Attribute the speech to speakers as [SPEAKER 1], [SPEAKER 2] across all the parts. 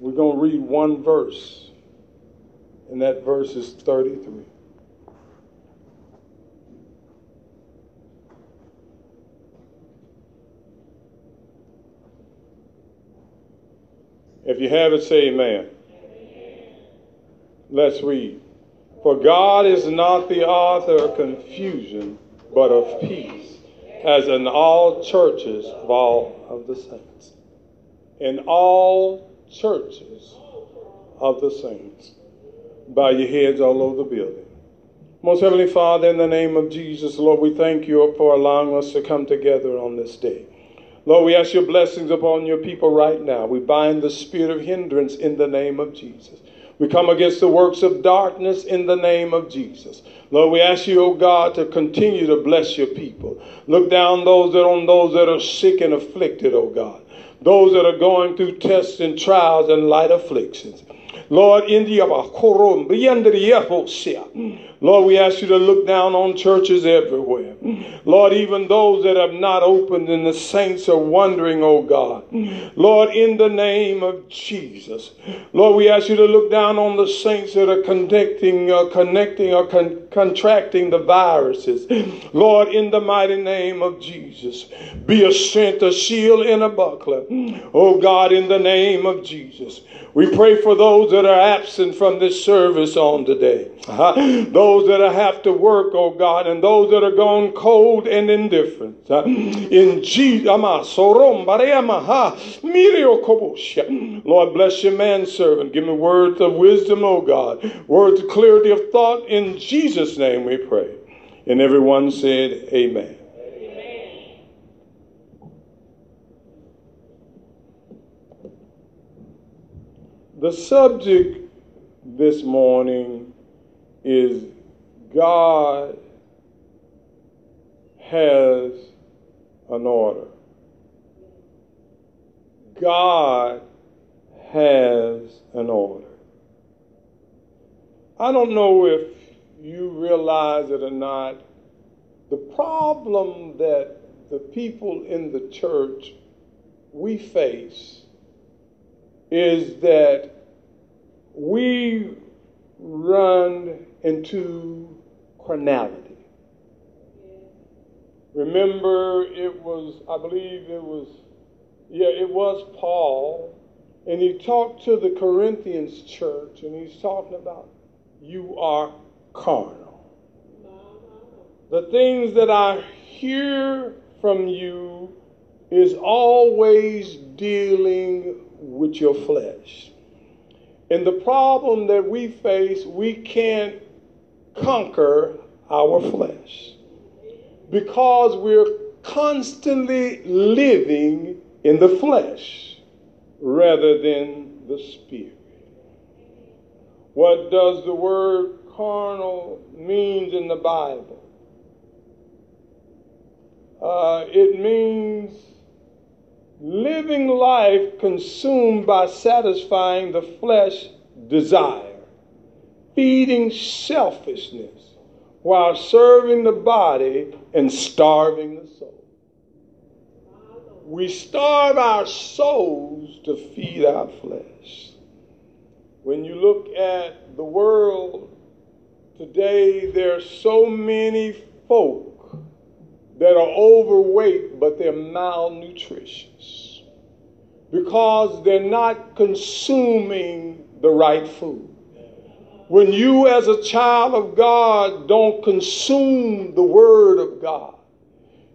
[SPEAKER 1] We're going to read one verse, and that verse is 33. If you have it, say amen. Let's read. For God is not the author of confusion, but of peace, as in all churches of all of the saints. In all churches of the saints. Bow your heads all over the building. Most Heavenly Father, in the name of Jesus, Lord, we thank you for allowing us to come together on this day. Lord, we ask your blessings upon your people right now. We bind the spirit of hindrance in the name of Jesus. We come against the works of darkness in the name of Jesus. Lord, we ask you, oh God, to continue to bless your people. Look down those that on those that are sick and afflicted, oh God. Those that are going through tests and trials and light afflictions. Lord, in the Lord, we ask you to look down on churches everywhere. Lord, even those that have not opened and the saints are wondering, oh God. Lord, in the name of Jesus. Lord, we ask you to look down on the saints that are connecting, uh, connecting or con- contracting the viruses. Lord, in the mighty name of Jesus. Be a strength, a shield, and a buckler. Oh God, in the name of Jesus. We pray for those that are absent from this service on today. Uh-huh. Those that have to work, oh God, and those that are gone cold and indifferent. Uh, in Jesus, Lord, bless your manservant. Give me words of wisdom, oh God. Words of clarity of thought. In Jesus' name we pray. And everyone said, Amen. The subject this morning is God has an order. God has an order. I don't know if you realize it or not. The problem that the people in the church we face is that we run into carnality. Remember, it was, I believe it was, yeah, it was Paul, and he talked to the Corinthians church, and he's talking about, you are carnal. The things that I hear from you is always dealing with your flesh. And the problem that we face, we can't conquer our flesh because we're constantly living in the flesh rather than the spirit. What does the word carnal means in the Bible? Uh, it means living life consumed by satisfying the flesh desire, feeding selfishness while serving the body and starving the soul. We starve our souls to feed our flesh. When you look at the world today, there are so many folk that are overweight, but they're malnutritious because they're not consuming the right food. When you, as a child of God, don't consume the Word of God,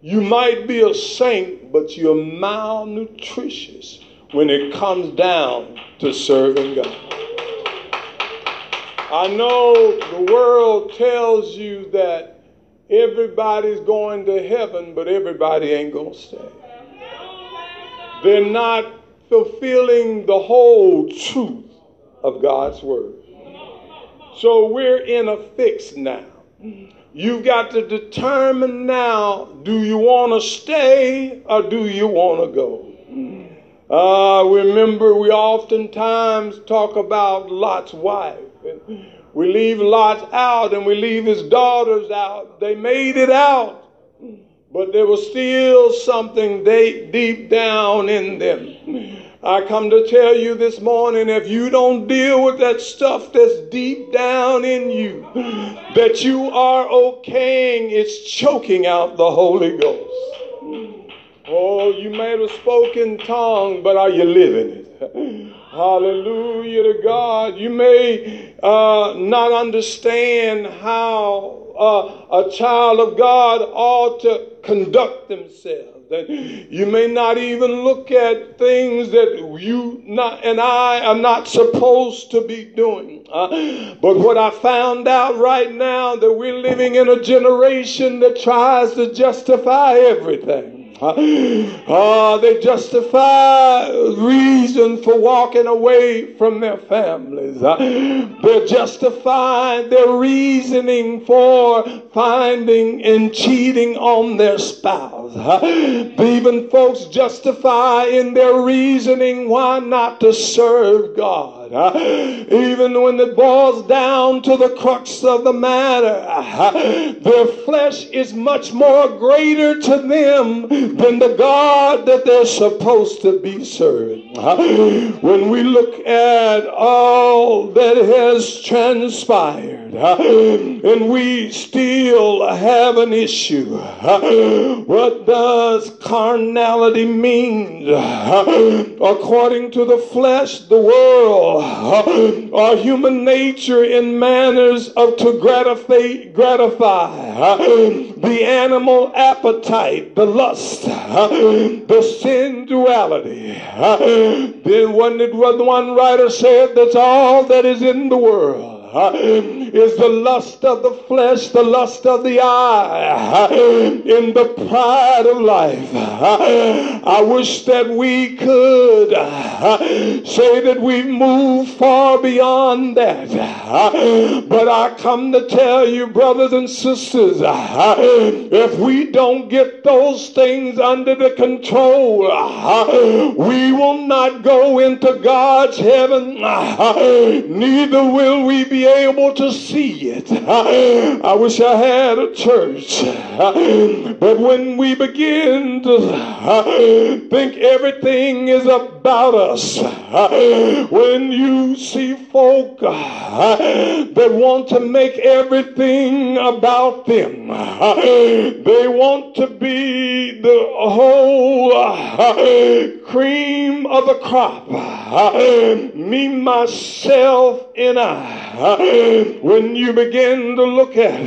[SPEAKER 1] you might be a saint, but you're malnutritious when it comes down to serving God. I know the world tells you that Everybody's going to heaven, but everybody ain't going to stay. They're not fulfilling the whole truth of God's word. So we're in a fix now. You've got to determine now do you want to stay or do you want to go? Uh, remember, we oftentimes talk about Lot's wife. And we leave Lot out and we leave his daughters out. They made it out, but there was still something deep down in them. I come to tell you this morning if you don't deal with that stuff that's deep down in you, that you are okaying, it's choking out the Holy Ghost. Oh, you may have spoken tongue, but are you living it? Hallelujah to God. You may uh, not understand how uh, a child of God ought to conduct themselves. That you may not even look at things that you not, and I are not supposed to be doing. Uh, but what I found out right now that we're living in a generation that tries to justify everything. Uh, they justify reason for walking away from their families. Uh, they justify their reasoning for finding and cheating on their spouse. Uh, even folks justify in their reasoning why not to serve God. Uh, even when it boils down to the crux of the matter, their flesh is much more greater to them than the God that they're supposed to be serving. When we look at all that has transpired and we still have an issue, what does carnality mean? According to the flesh, the world, or human nature in manners of to gratify, gratify the animal appetite, the lust the sensuality. Then one, one writer said that's all that is in the world is the lust of the flesh, the lust of the eye, in the pride of life. I wish that we could say that we've moved far beyond that. But I come to tell you, brothers and sisters, if we don't get those things under the control, we will not go into God's heaven, neither will we be able to see it. I wish I had a church. But when we begin to think everything is about us, when you see folk that want to make everything about them, they want to be the whole cream of the crop. Me, myself, and I when you begin to look at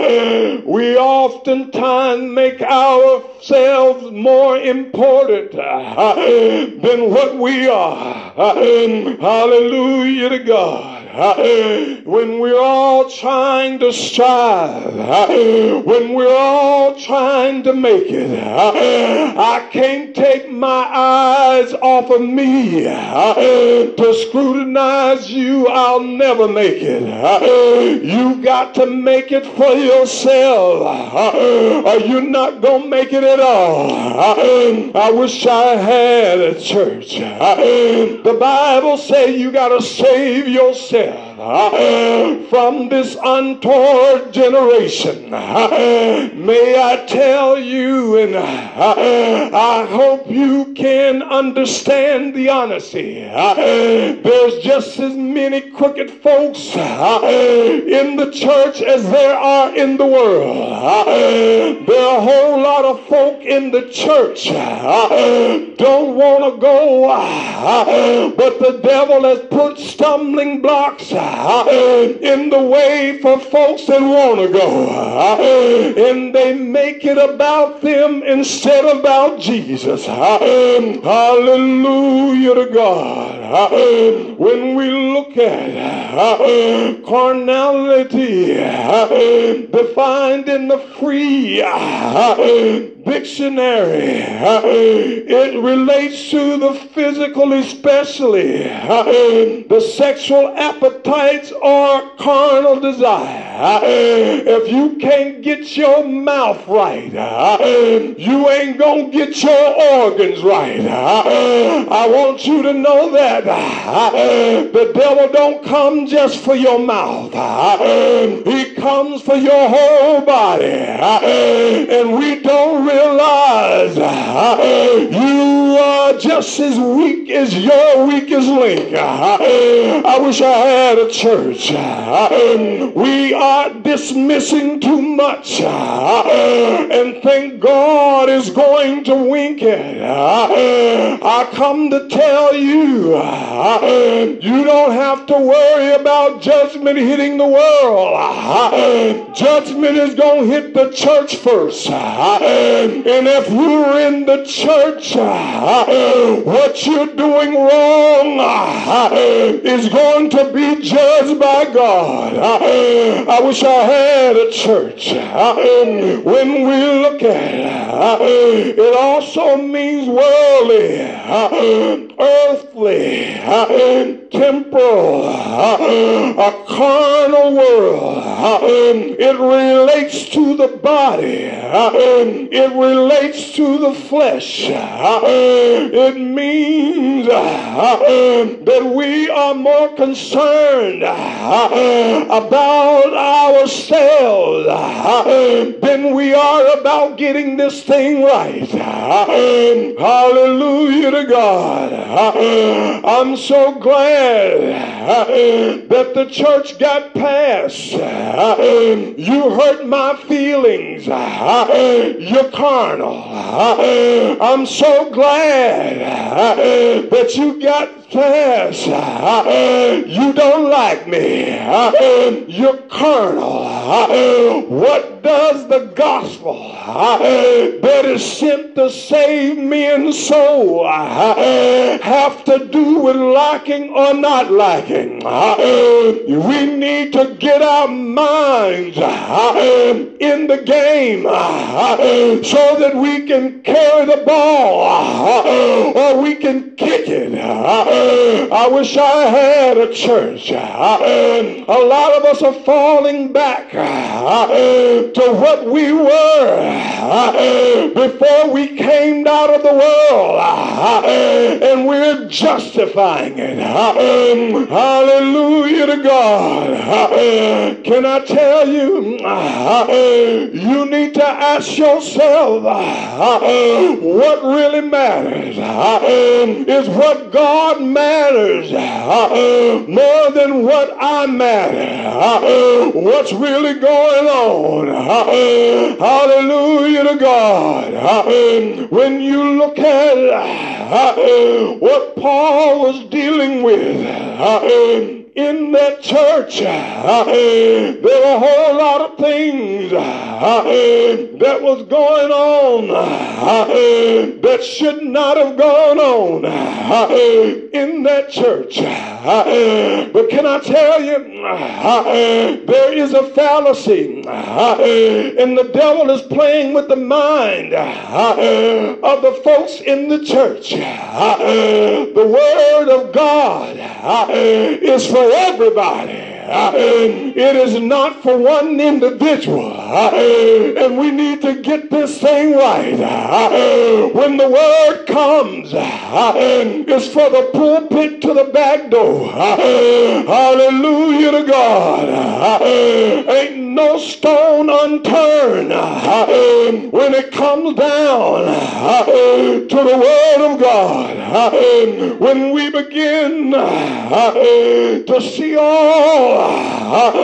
[SPEAKER 1] it, we oftentimes make ourselves more important uh, than what we are. Hallelujah to God. When we're all trying to strive, when we're all trying to make it, I can't take my eyes off of me to scrutinize you. I'll never make it. You got to make it for yourself, or you're not gonna make it at all. I wish I had a church. The Bible says you got to save yourself yeah. from this untoward generation. May I tell you, and I hope you can understand the honesty. There's just as many crooked folks in the church as there are in the world. There are a whole lot of folk in the church don't want to go, but the devil has put stumbling blocks in the way for folks that want to go. And they make it about them instead of about Jesus. Hallelujah to God. When we look at carnality defined in the free dictionary. It relates to the physical, especially the sexual appetites or carnal desire. If you can't get your mouth right, you ain't gonna get your organs right. I want you to know that the devil don't come come just for your mouth. He comes for your whole body. And we don't realize you are just as weak as your weakest link. I wish I had a church. Uh, we are dismissing too much. Uh, and thank God is going to wink it. Uh, I come to tell you, you don't have to worry about judgment hitting the world. Judgment is going to hit the church first. And if you're in the church, what you're doing wrong is going to be judged by God. I wish I had a church. When we look at it, it also means worldly, earthly, temporal, a carnal world. It relates to the body. It relates to the flesh. It means that we are more concerned Uh, about ourselves uh, than we are about getting this thing right. Uh, hallelujah to God. I'm so glad that the church got past. You hurt my feelings. You're carnal. I'm so glad that you got past. Uh, you don't like me. Uh, You're carnal. Uh, what does the gospel that is sent to save men's soul have to do with liking or not liking? We need to get our minds in the game so that we can carry the ball or we can kick it. I wish I had a church. A lot of us are falling back to what we were uh, before we came out of the world uh, and we're justifying it. Uh, um, hallelujah to God. Can I tell you, you need to ask yourself what really matters um, is what God matters more than what I matter. What's really going on? Hallelujah to God. When you look at what Paul was dealing with, in that church, there were a whole lot of things that was going on that should not have gone on in that church. But can I tell you, there is a fallacy, and the devil is playing with the mind of the folks in the church. The word of God is for everybody. It is not for one individual. And we need to get this thing right. When the word comes, it's for the pulpit to the back door. Hallelujah to God. Ain't no stone unturned uh, when it comes down uh, to the word of God. Uh, when we begin to see all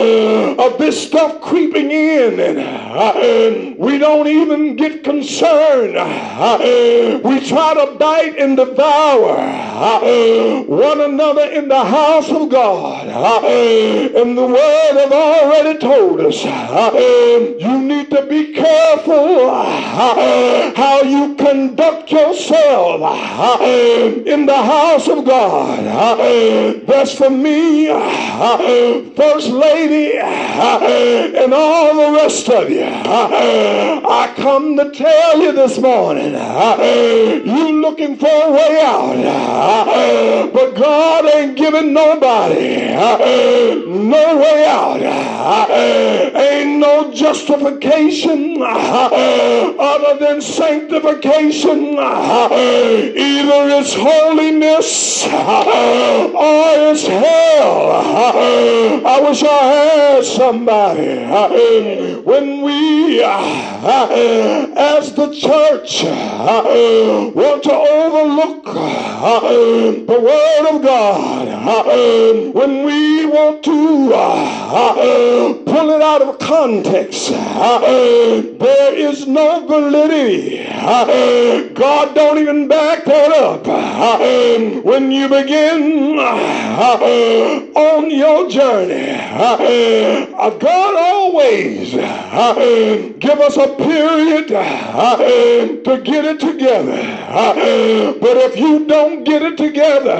[SPEAKER 1] of this stuff creeping in and we don't even get concerned. We try to bite and devour one another in the house of God. And the word have already told us you need to be careful how you conduct yourself in the house of God. That's for me First Lady, and all the rest of you. I come to tell you this morning, you looking for a way out, but God ain't giving nobody no way out. Ain't no justification other than sanctification. Either it's holiness or it's hell. I wish I had somebody. When we, as the church, want to overlook uh, the Word of God, uh, when we want to uh, pull it out of context, there is no validity. God don't even back that up. When you begin on your journey, God always give us a period to get it together. But if you don't get it together,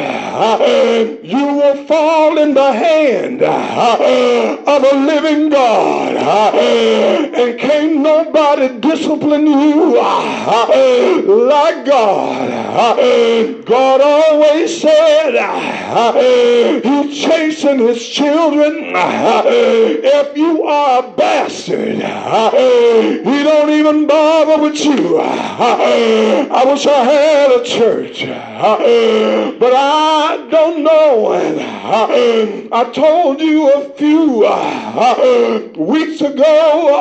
[SPEAKER 1] you will fall in the hand of a living God. And can't nobody discipline you like God. God always said he's chasing his children. If you are a bastard, he don't even bother with you. I wish I had a church, uh, but I don't know. And uh, I told you a few uh, weeks ago,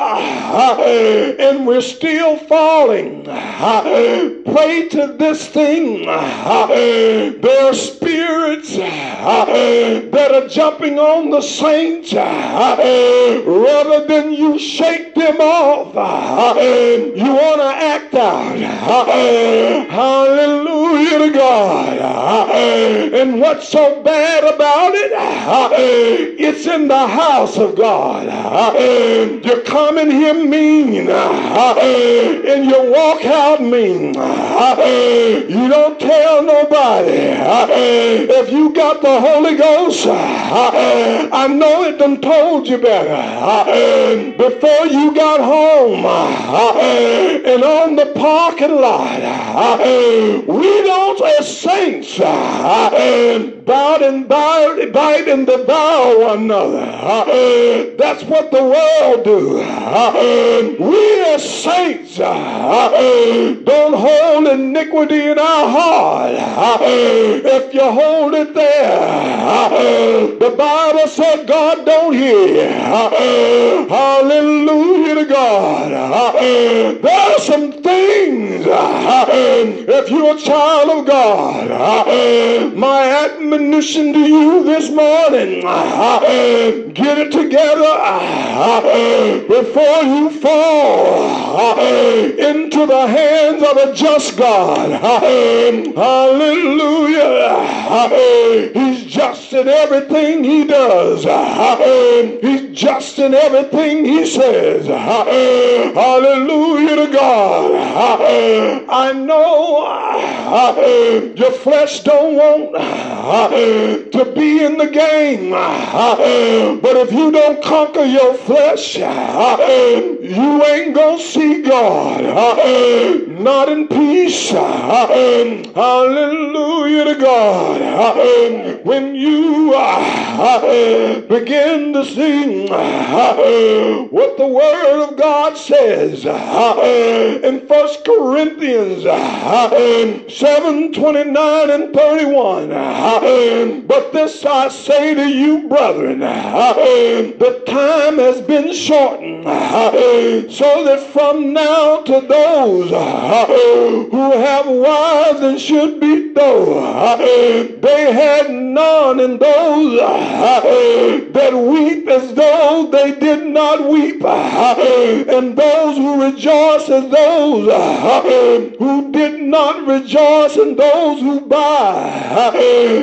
[SPEAKER 1] and we're still falling. Pray to this thing. There are spirits that are jumping on the saints rather than you shake them off. You want to act out. Hallelujah to God. And what's so bad about it? It's in the house of God. You come in here mean and you walk out mean. You don't tell nobody. If you got the Holy Ghost, I know it done told you better. Before you got home and on the parking lot, we don't as saints uh, bite and bite, bite and devour one another. That's what the world do. We as saints don't hold iniquity in our heart. If you hold it there, the Bible said God don't hear. Hallelujah to God. There are some things, if you're a child of God, my admonition to you this morning, get it together. Before you fall into the hands of a just God. Hallelujah. He's just in everything he does. He's just in everything he says. Hallelujah to God. I know your flesh don't want to be in the game. But if you don't conquer your flesh, you ain't gonna see God. Not in peace. Uh, um, hallelujah to God. Uh, um, when you uh, begin to see what the Word of God says in First Corinthians um, 7 29 and 31. But this I say to you, brethren, the time has been shortened, so that from now to those Uh, who have wives and should be though they had none, and those uh, that weep as though they did not weep, uh, and those who rejoice as those who did not rejoice, and those who buy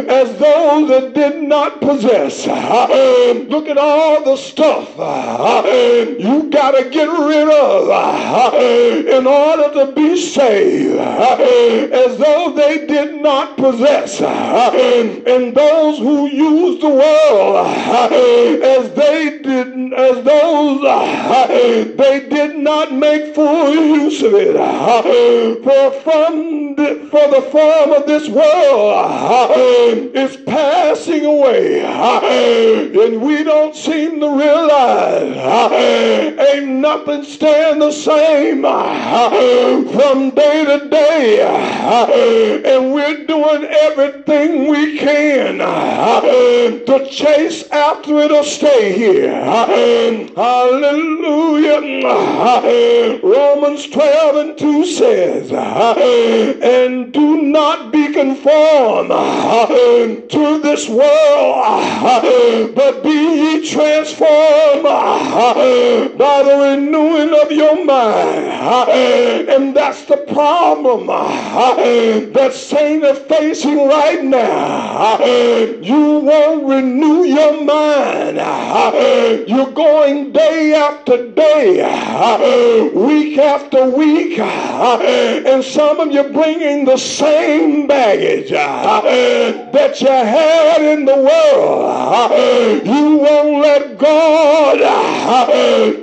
[SPEAKER 1] as those that did not possess. Look at all the stuff you got to get rid of in order to be saved, uh, as though they did not possess, uh, and those who use the world uh, as they did, as those they did not make full use of it. For from the, for the form of this world is passing away, and we don't seem to realize ain't nothing staying the same from day to day, and we're doing everything we can to chase after it or stay here. Hallelujah. Romans 12 and 2 says, and do not be conformed to this world, but be ye transformed by the renewing of your mind. And that's the problem that Saint is facing right now. You won't renew your mind. You're going day after day, week after week, and some of you bringing the same baggage that you had in the world. You won't let God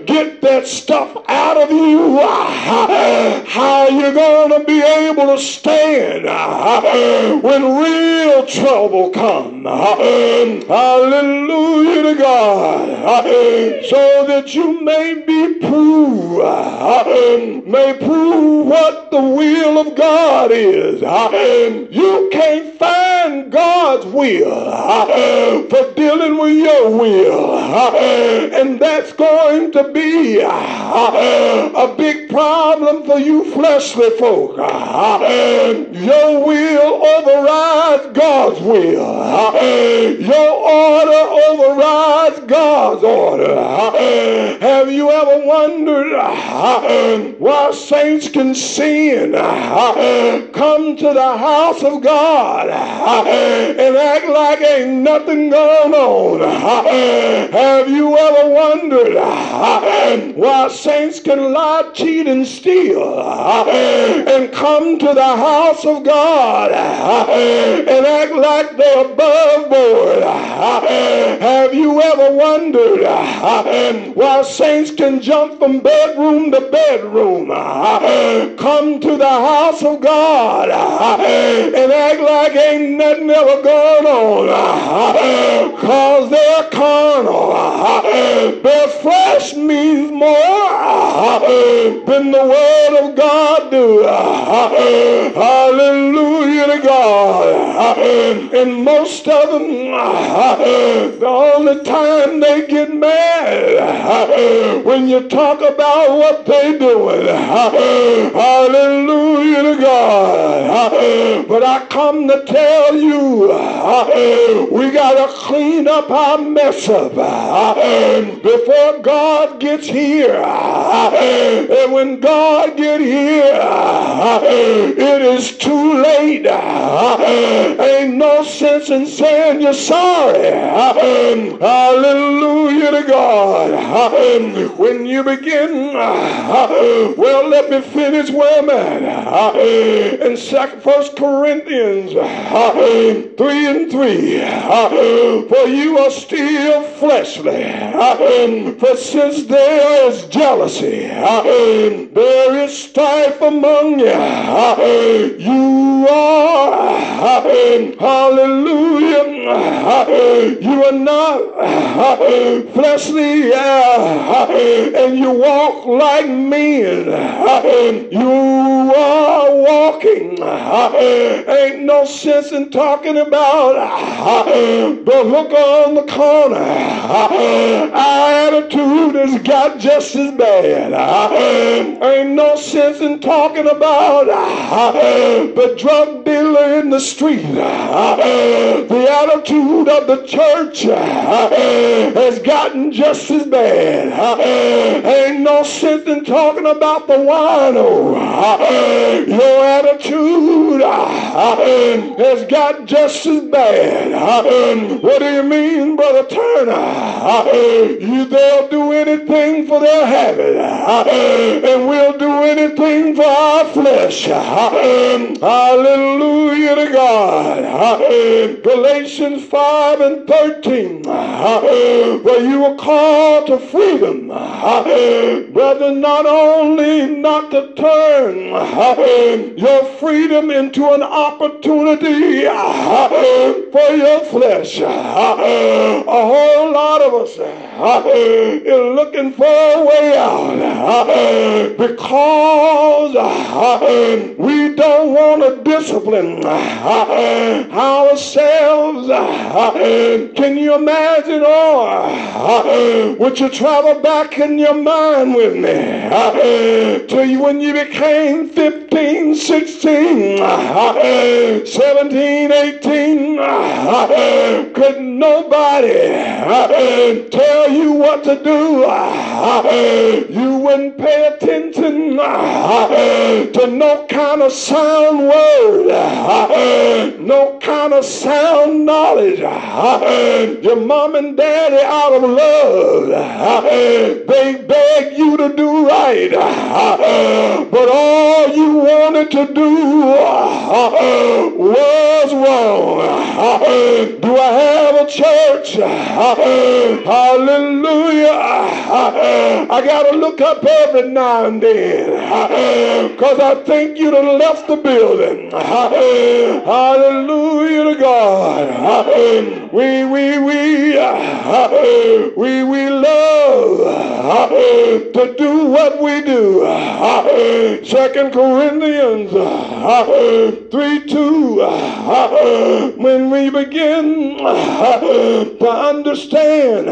[SPEAKER 1] get that stuff out of you. How you going to be able to stand uh, when real trouble comes? Uh, hallelujah to God. Uh, so that you may be proved, may prove what the will of God is. You can't find God's will for dealing with your will. And that's going to be a big problem for you fleshly folk. Your will overrides God's will. Your order overrides God's order. Have you ever wondered why saints can sin, come to the house of God, and act like ain't nothing going on? Have you ever wondered why saints can lie, cheat, and steal, and come to the house of God and act like they're above board? Have you ever wondered why saints can jump from bedroom to bedroom, come to the house of God and act like ain't nothing ever going on? Cause they're carnal. Their flesh means more than the word of God do. Hallelujah to God. And most of them, the only time they get mad when you talk about what they doing. Hallelujah to God. But I come to tell you, we got to clean up our mess up before God gets here. And when God get here, it is too late. Ain't no sense in saying you're sorry. Hallelujah to God. When you begin, well, let me finish where I'm at. In First Corinthians 3 and 3. Uh, for you are still fleshly. Uh, for since there is jealousy, uh, there is strife among you. You are, hallelujah, you are not fleshly and you walk like men. You are walking. Ain't no sense in talking about the hook on the corner. Our attitude has got just as bad. Ain't no sense in talking about the drug dealer in the street. The attitude of the church has gotten just as bad. Ain't no sense in talking about the wino. Your attitude has got just as bad. Uh-huh. What do you mean, Brother Turner? Uh-huh. You, they'll do anything for their habit, uh, and we'll do anything for our flesh. Uh, uh, hallelujah to God. Galatians 5 and 13. Where you were called to freedom. Brother, not only not to turn your freedom into an opportunity for your flesh. A whole lot of us is looking for a way out because we don't want to discipline ourselves. Can you imagine? Or would you travel back in your mind with me to when you became 15, 16, 17, 18? Could nobody tell you what to do? You wouldn't pay attention to no kind of sound word, no kind of sound knowledge. Your mom and daddy, out of love, they beg you to do right. But all you wanted to do was wrong. Do I have a church? Hallelujah. I got to look up every now and then because I think you'd have left the building. Hallelujah to God. We, we, we, we, we love to do what we do. Second Corinthians 3 2. When we begin to understand,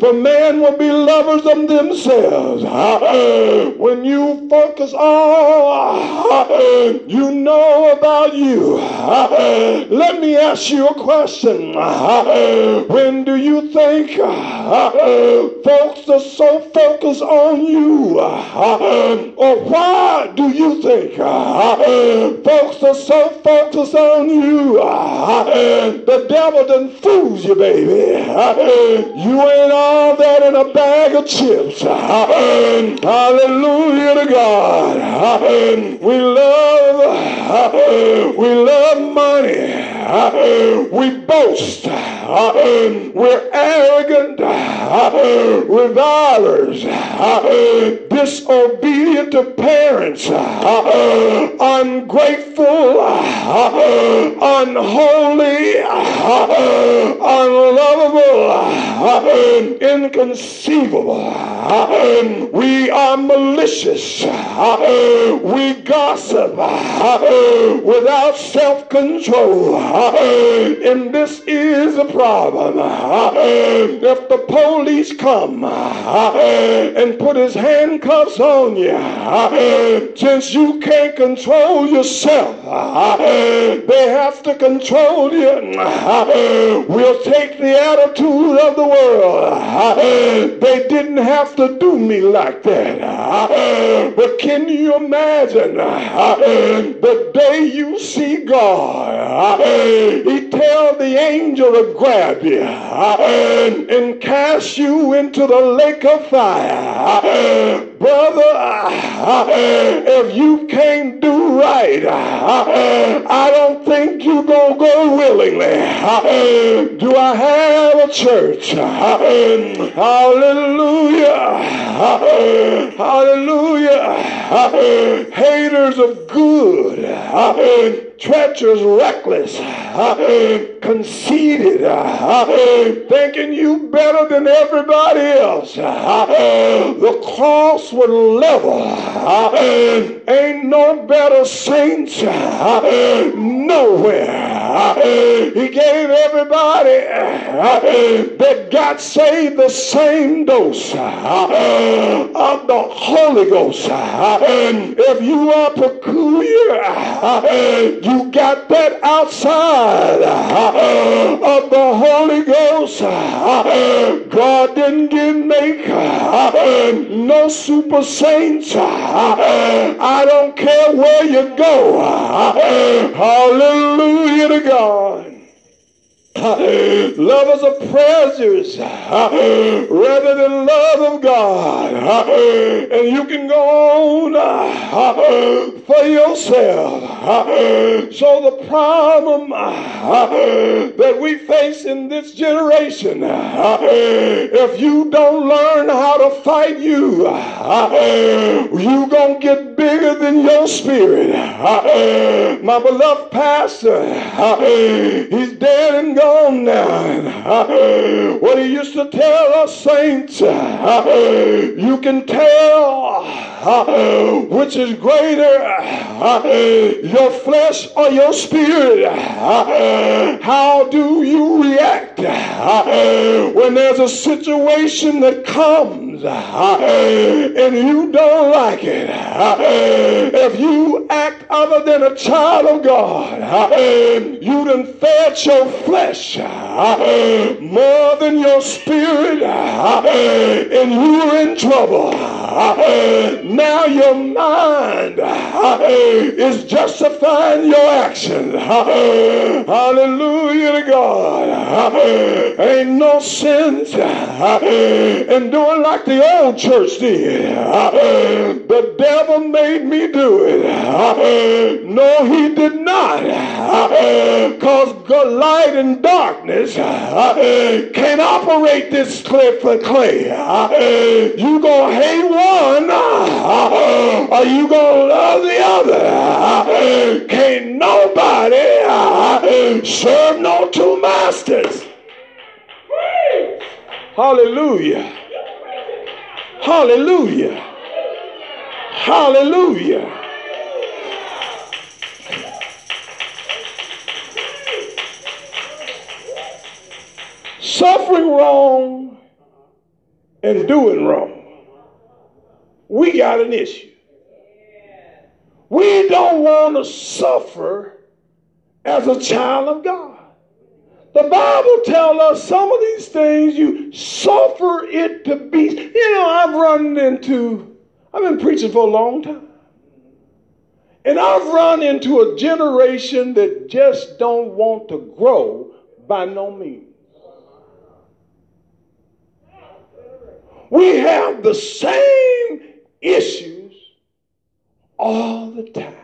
[SPEAKER 1] for man will be lovers of themselves. When you focus on you know about you, let me ask you a question. When do you think folks are so focused on you? Or why do you think folks are so focused on you? The devil done fools you, baby. You ain't all that in a bag of chips. Hallelujah to God. We love, we love money. We boast. We're arrogant, revilers, disobedient to parents, ungrateful, unholy, unlovable, inconceivable. We are malicious. We gossip without self-control. And this is a problem. If the police come and put his handcuffs on you, since you can't control yourself, they have to control you. We'll take the attitude of the world. They didn't have to do me like that. But can you imagine the day you see God? He tells the angel to grab you and cast you into the lake of fire. Brother, if you can't do right, I don't think you're going to go willingly. Do I have a church? Hallelujah. Hallelujah. Haters of good treacherous, reckless, conceited, thinking you better than everybody else. The cross would level. Ain't no better saints nowhere. He gave everybody that got saved the same dose of the Holy Ghost. If you are peculiar, you got that outside uh, of the Holy Ghost. Uh, God didn't give make uh, no super saints. I don't care where you go. Hallelujah to God. Lovers of pleasures rather than love of God. And you can go on for yourself. So the problem that we face in this generation, if you don't learn how to fight you, you're gonna get bigger than your spirit. My beloved pastor, he's dead and gone on now. What he used to tell us saints, you can tell which is greater, your flesh or your spirit. How do you react when there's a situation that comes and you don't like it? If you act other than a child of God, you done fed your flesh flesh more than your spirit, and you're in trouble. Now your mind is justifying your actions. Hallelujah to God. Ain't no sense in doing like the old church did. The devil made me do it. No, he did not. Because light and darkness uh, can't operate this cliff of clay. Uh, you gonna hate one uh, or you gonna love the other. Can't nobody serve no two masters. Hallelujah. Hallelujah. Hallelujah. Suffering wrong and doing wrong. We got an issue. We don't want to suffer as a child of God. The Bible tells us some of these things you suffer it to be. You know, I've run into, I've been preaching for a long time. And I've run into a generation that just don't want to grow by no means. We have the same issues all the time.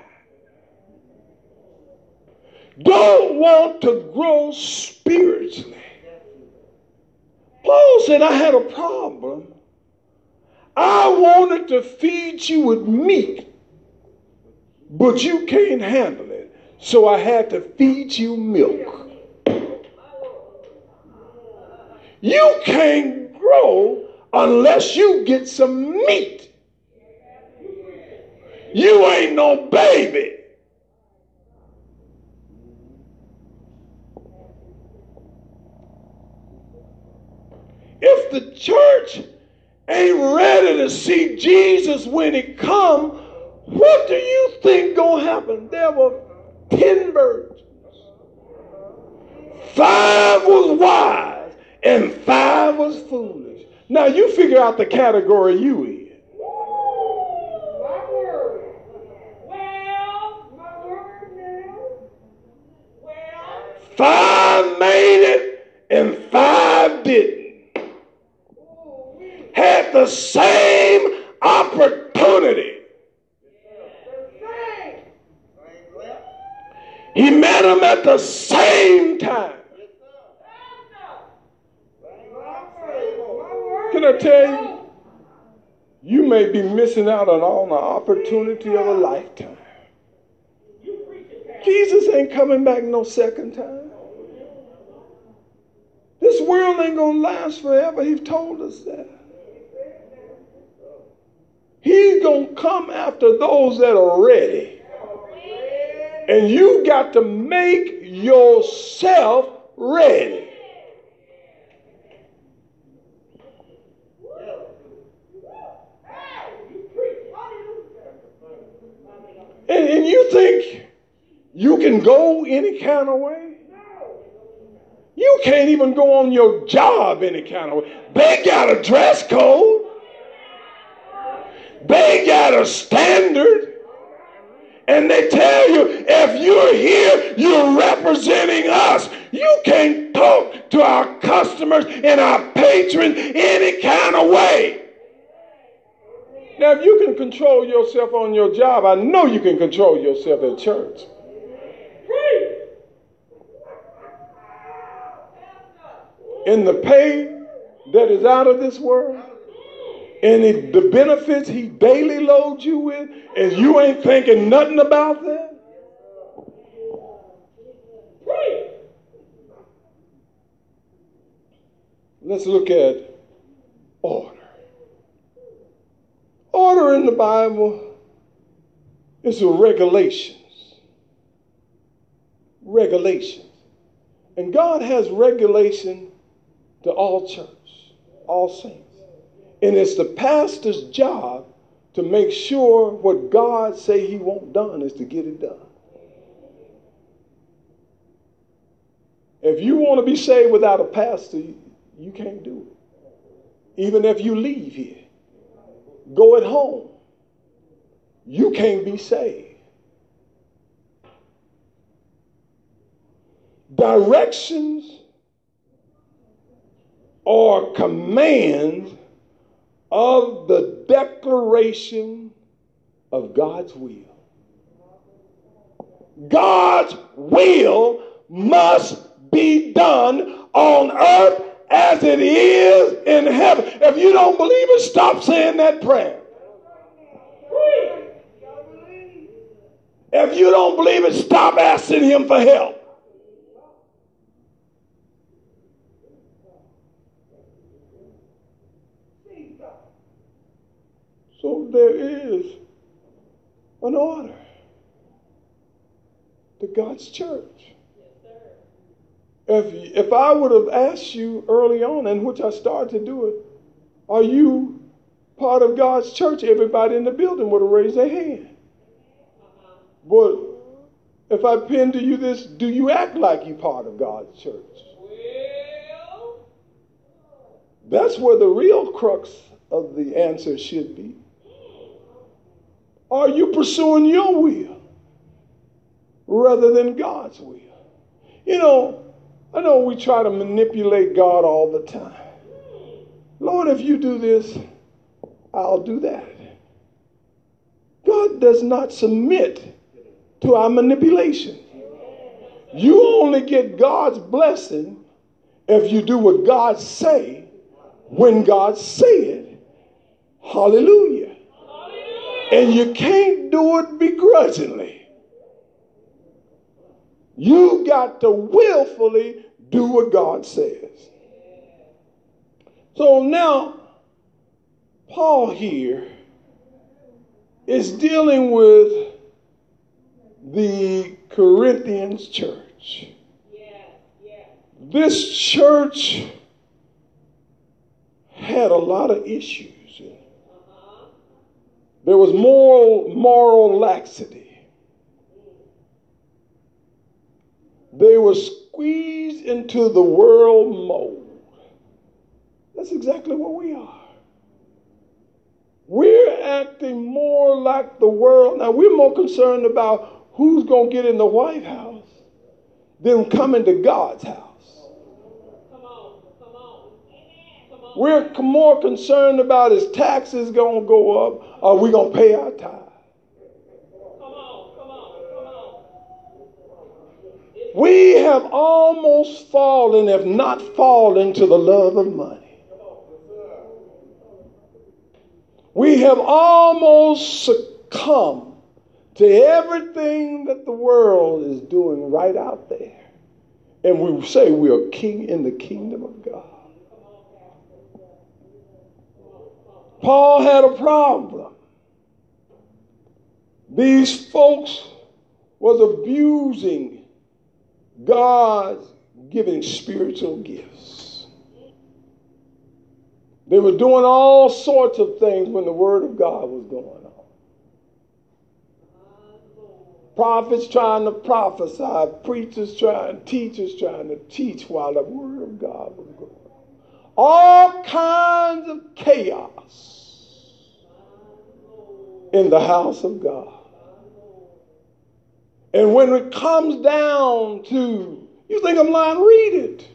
[SPEAKER 1] Don't want to grow spiritually. Paul said, I had a problem. I wanted to feed you with meat, but you can't handle it. So I had to feed you milk. You can't grow unless you get some meat. You ain't no baby. If the church ain't ready to see Jesus when he come, what do you think gonna happen? There were ten virgins. Five was wise and five was foolish. Now you figure out the category you in. Five made it and five didn't. Had the same opportunity. He met them at the same time. Can I tell you? You may be missing out on all the opportunity of a lifetime. Jesus ain't coming back no second time. This world ain't going to last forever. He's told us that. He's going to come after those that are ready. And you got to make yourself ready. And, and you think you can go any kind of way? You can't even go on your job any kind of way. They got a dress code. They got a standard. And they tell you if you're here, you're representing us. You can't talk to our customers and our patrons any kind of way. Now, if you can control yourself on your job, I know you can control yourself at church. In the pay that is out of this world, and it, the benefits he daily loads you with, and you ain't thinking nothing about that? Let's look at order. Order in the Bible is a regulations. Regulations. And God has regulation to all church, all saints. And it's the pastor's job to make sure what God say he want done is to get it done. If you want to be saved without a pastor, you can't do it. Even if you leave here, go at home, you can't be saved. Directions or commands of the declaration of God's will. God's will must be done on earth as it is in heaven. If you don't believe it, stop saying that prayer. If you don't believe it, stop asking Him for help. So there is an order to God's church. If, if I would have asked you early on, in which I started to do it, are you part of God's church? Everybody in the building would have raised their hand. But if I pin to you this, do you act like you part of God's church? That's where the real crux of the answer should be. Are you pursuing your will rather than God's will? You know, I know we try to manipulate God all the time. Lord, if you do this, I'll do that. God does not submit to our manipulation. You only get God's blessing if you do what God say when God say it. Hallelujah. And you can't do it begrudgingly. You got to willfully do what God says. So now, Paul here is dealing with the Corinthians church. This church had a lot of issues. There was moral, moral laxity. They were squeezed into the world mold. That's exactly what we are. We're acting more like the world. Now, we're more concerned about who's going to get in the White House than coming to God's house. Come on, come on. Come on. We're more concerned about is taxes going to go up Are we going to pay our tithe. We have almost fallen, if not fallen, to the love of money. We have almost succumbed to everything that the world is doing right out there. And we say we are king in the kingdom of God. Paul had a problem. These folks was abusing God's giving spiritual gifts. They were doing all sorts of things when the Word of God was going on. Prophets trying to prophesy, preachers trying, teachers trying to teach while the Word of God was going on. All kinds of chaos in the house of God. And when it comes down to, you think I'm lying, read it.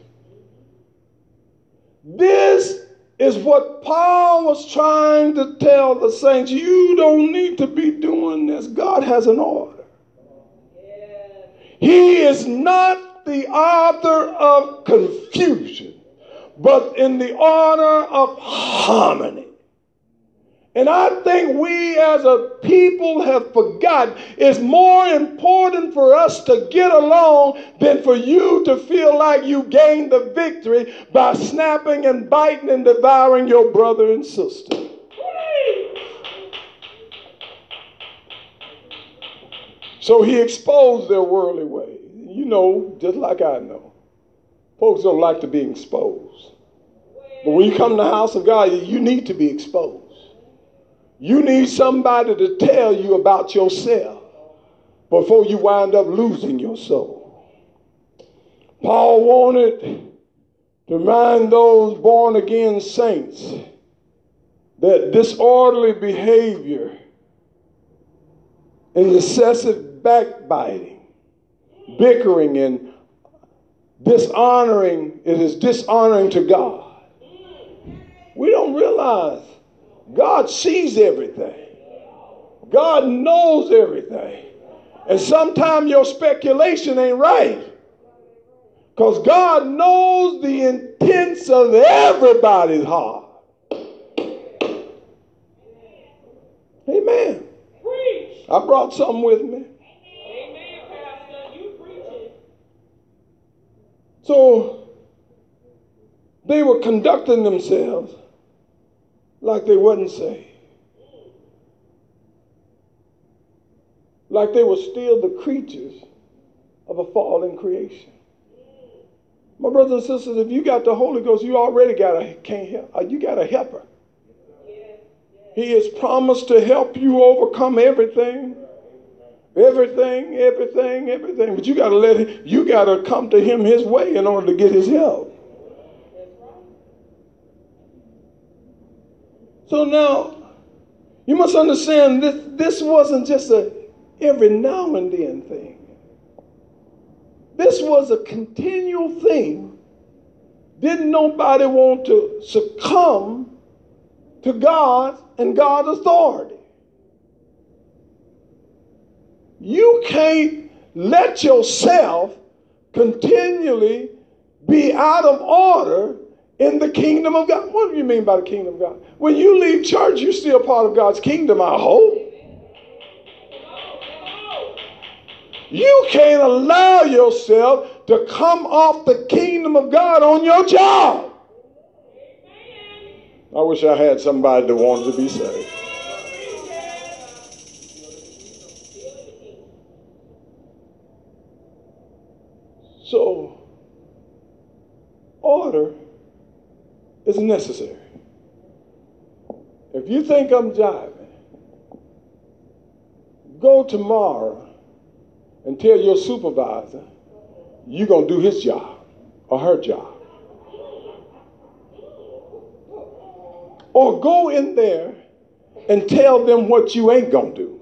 [SPEAKER 1] This is what Paul was trying to tell the saints. You don't need to be doing this. God has an order. He is not the author of confusion, but in the order of harmony. And I think we as a people have forgotten it's more important for us to get along than for you to feel like you gained the victory by snapping and biting and devouring your brother and sister. So he exposed their worldly ways. You know, just like I know. Folks don't like to be exposed. But when you come to the house of God, you need to be exposed. You need somebody to tell you about yourself before you wind up losing your soul. Paul wanted to remind those born again saints that disorderly behavior and excessive backbiting, bickering, and dishonoring, it is dishonoring to God. We don't realize God sees everything. God knows everything. And sometimes your speculation ain't right. Because God knows the intents of everybody's heart. Amen. I brought something with me. Amen, Pastor. You preach it. So they were conducting themselves like they wasn't saved. Like they were still the creatures of a fallen creation. My brothers and sisters, if you got the Holy Ghost, you already got a can't help, uh, you got a helper. He has promised to help you overcome everything. Everything, everything, everything. But you gotta let him, you gotta come to him his way in order to get his help. So now, you must understand this, this wasn't just a every now and then thing. This was a continual thing. Didn't nobody want to succumb to God and God's authority. You can't let yourself continually be out of order in the kingdom of God. What do you mean by the kingdom of God? When you leave church, you're still part of God's kingdom, I hope. You can't allow yourself to come off the kingdom of God on your job. I wish I had somebody that wanted to be saved. So, order is necessary. If you think I'm jiving, go tomorrow and tell your supervisor you're going to do his job or her job. Or go in there and tell them what you ain't going to do.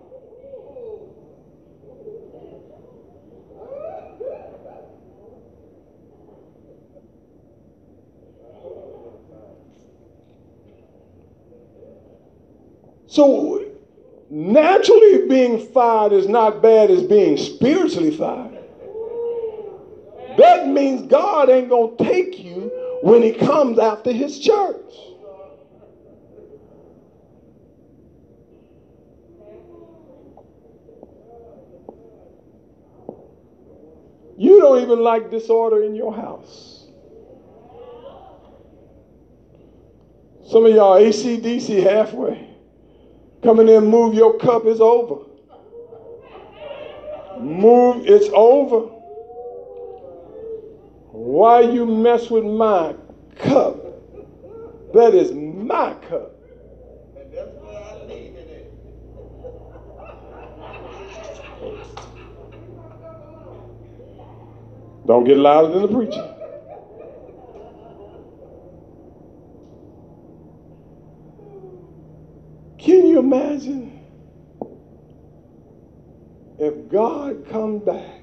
[SPEAKER 1] So naturally being fired is not bad as being spiritually fired. That means God ain't going to take you when he comes after his church. You don't even like disorder in your house. Some of y'all ACDC halfway. Come in there and move your cup is over. Move, it's over. Why you mess with my cup? That is my cup. Don't get louder than the preacher. Can you imagine if God come back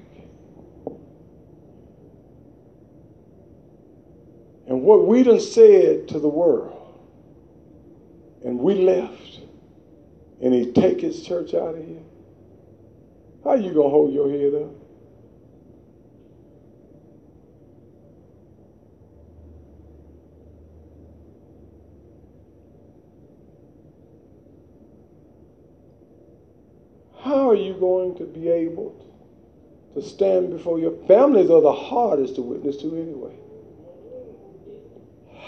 [SPEAKER 1] and what we done said to the world and we left and he take his church out of here? How you gonna hold your head up? how are you going to be able to stand before your families are the hardest to witness to anyway?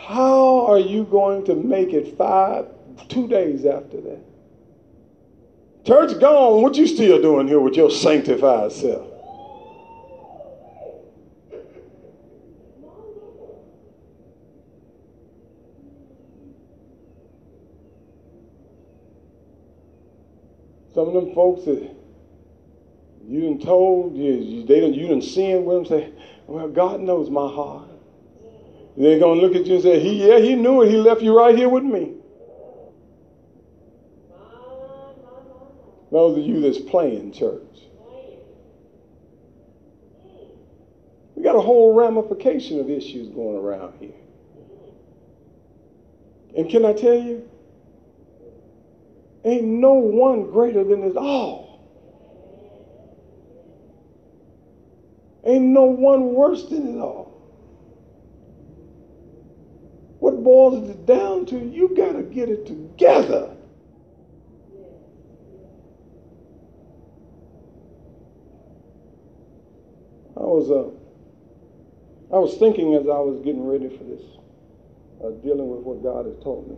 [SPEAKER 1] How are you going to make it five, two days after that? Church gone, what you still doing here with your sanctified self? Some of them folks that you done told, you, you, they done, you done sinned with them, say, well, God knows my heart. they're going to look at you and say, he, yeah, he knew it. He left you right here with me. Those of you that's playing church. We got a whole ramification of issues going around here. And can I tell you, Ain't no one greater than us all. Ain't no one worse than it all. What boils it down to, you got to get it together. I was uh, I was thinking as I was getting ready for this, uh, dealing with what God has taught me.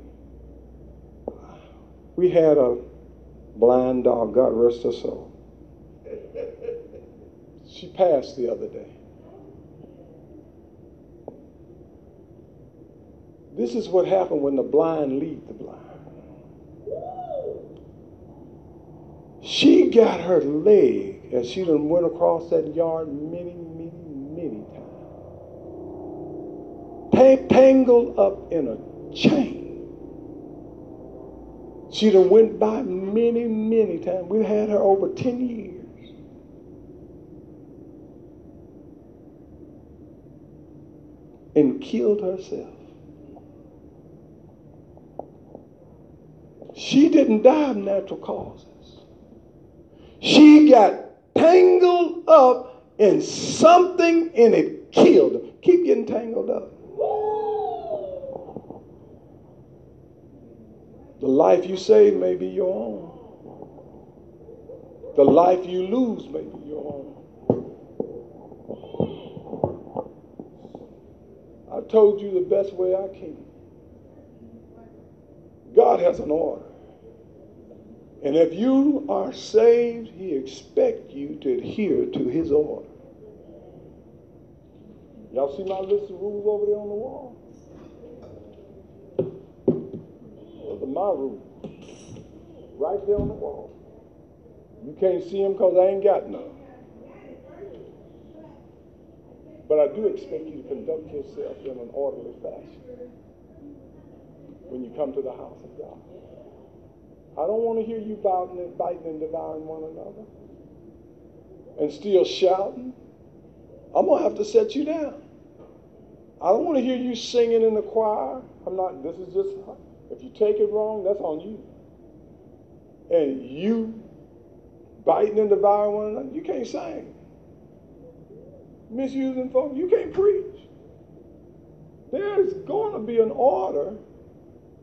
[SPEAKER 1] We had a blind dog, God rest her soul. She passed the other day. This is what happened when the blind lead the blind. She got her leg as she done went across that yard many, many, many times. Tangled up in a chain. She done went by many, many times. We've had her over 10 years. And killed herself. She didn't die of natural causes. She got tangled up in something and it killed her. Keep getting tangled up. The life you save may be your own. The life you lose may be your own. Told you the best way I can. God has an order. And if you are saved, he expects you to adhere to his order. Y'all see my list of rules over there on the wall? my room. Right there on the wall. You can't see them because I ain't got none. But I do expect you to conduct yourself in an orderly fashion when you come to the house of God. I don't want to hear you biting and, biting and devouring one another and still shouting. I'm going to have to set you down. I don't want to hear you singing in the choir. I'm not, this is just if you take it wrong, that's on you. And you biting and devouring one another, you can't sing. Misusing folks, you can't preach. There's going to be an order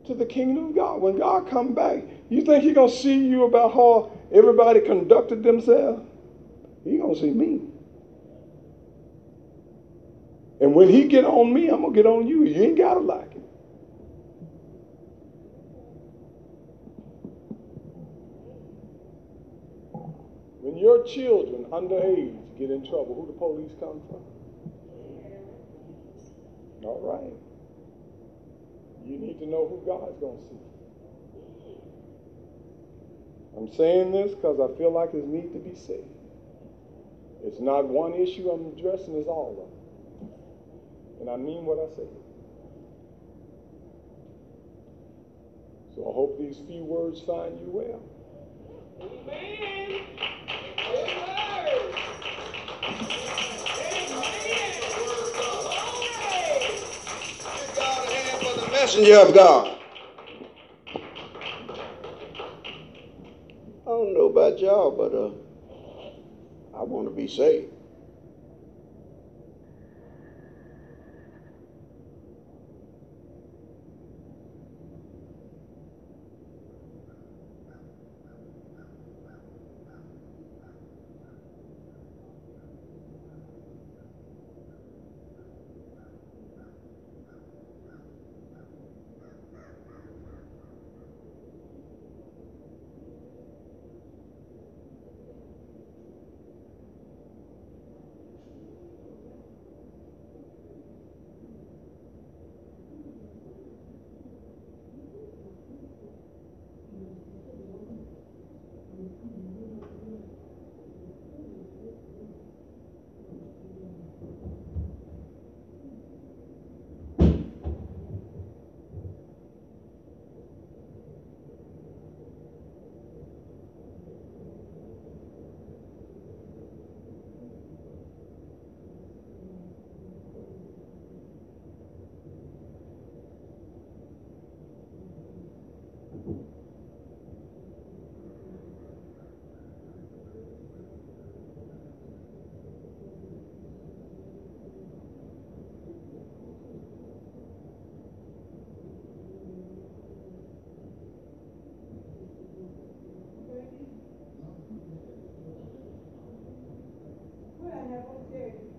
[SPEAKER 1] to the kingdom of God. When God come back, you think He's going to see you about how everybody conducted themselves? He's going to see me. And when he get on me, I'm going to get on you. You ain't got to like it. When when your children underage get in trouble, who the police come from? All right. You need to know who God's going to see. I'm saying this because I feel like it needs to be said. It's not one issue I'm addressing, it's all of them. And I mean what I say. So I hope these few words find you well. Amen.
[SPEAKER 2] Messenger of God. I don't know about y'all, but uh, I want to be saved.
[SPEAKER 3] Okay,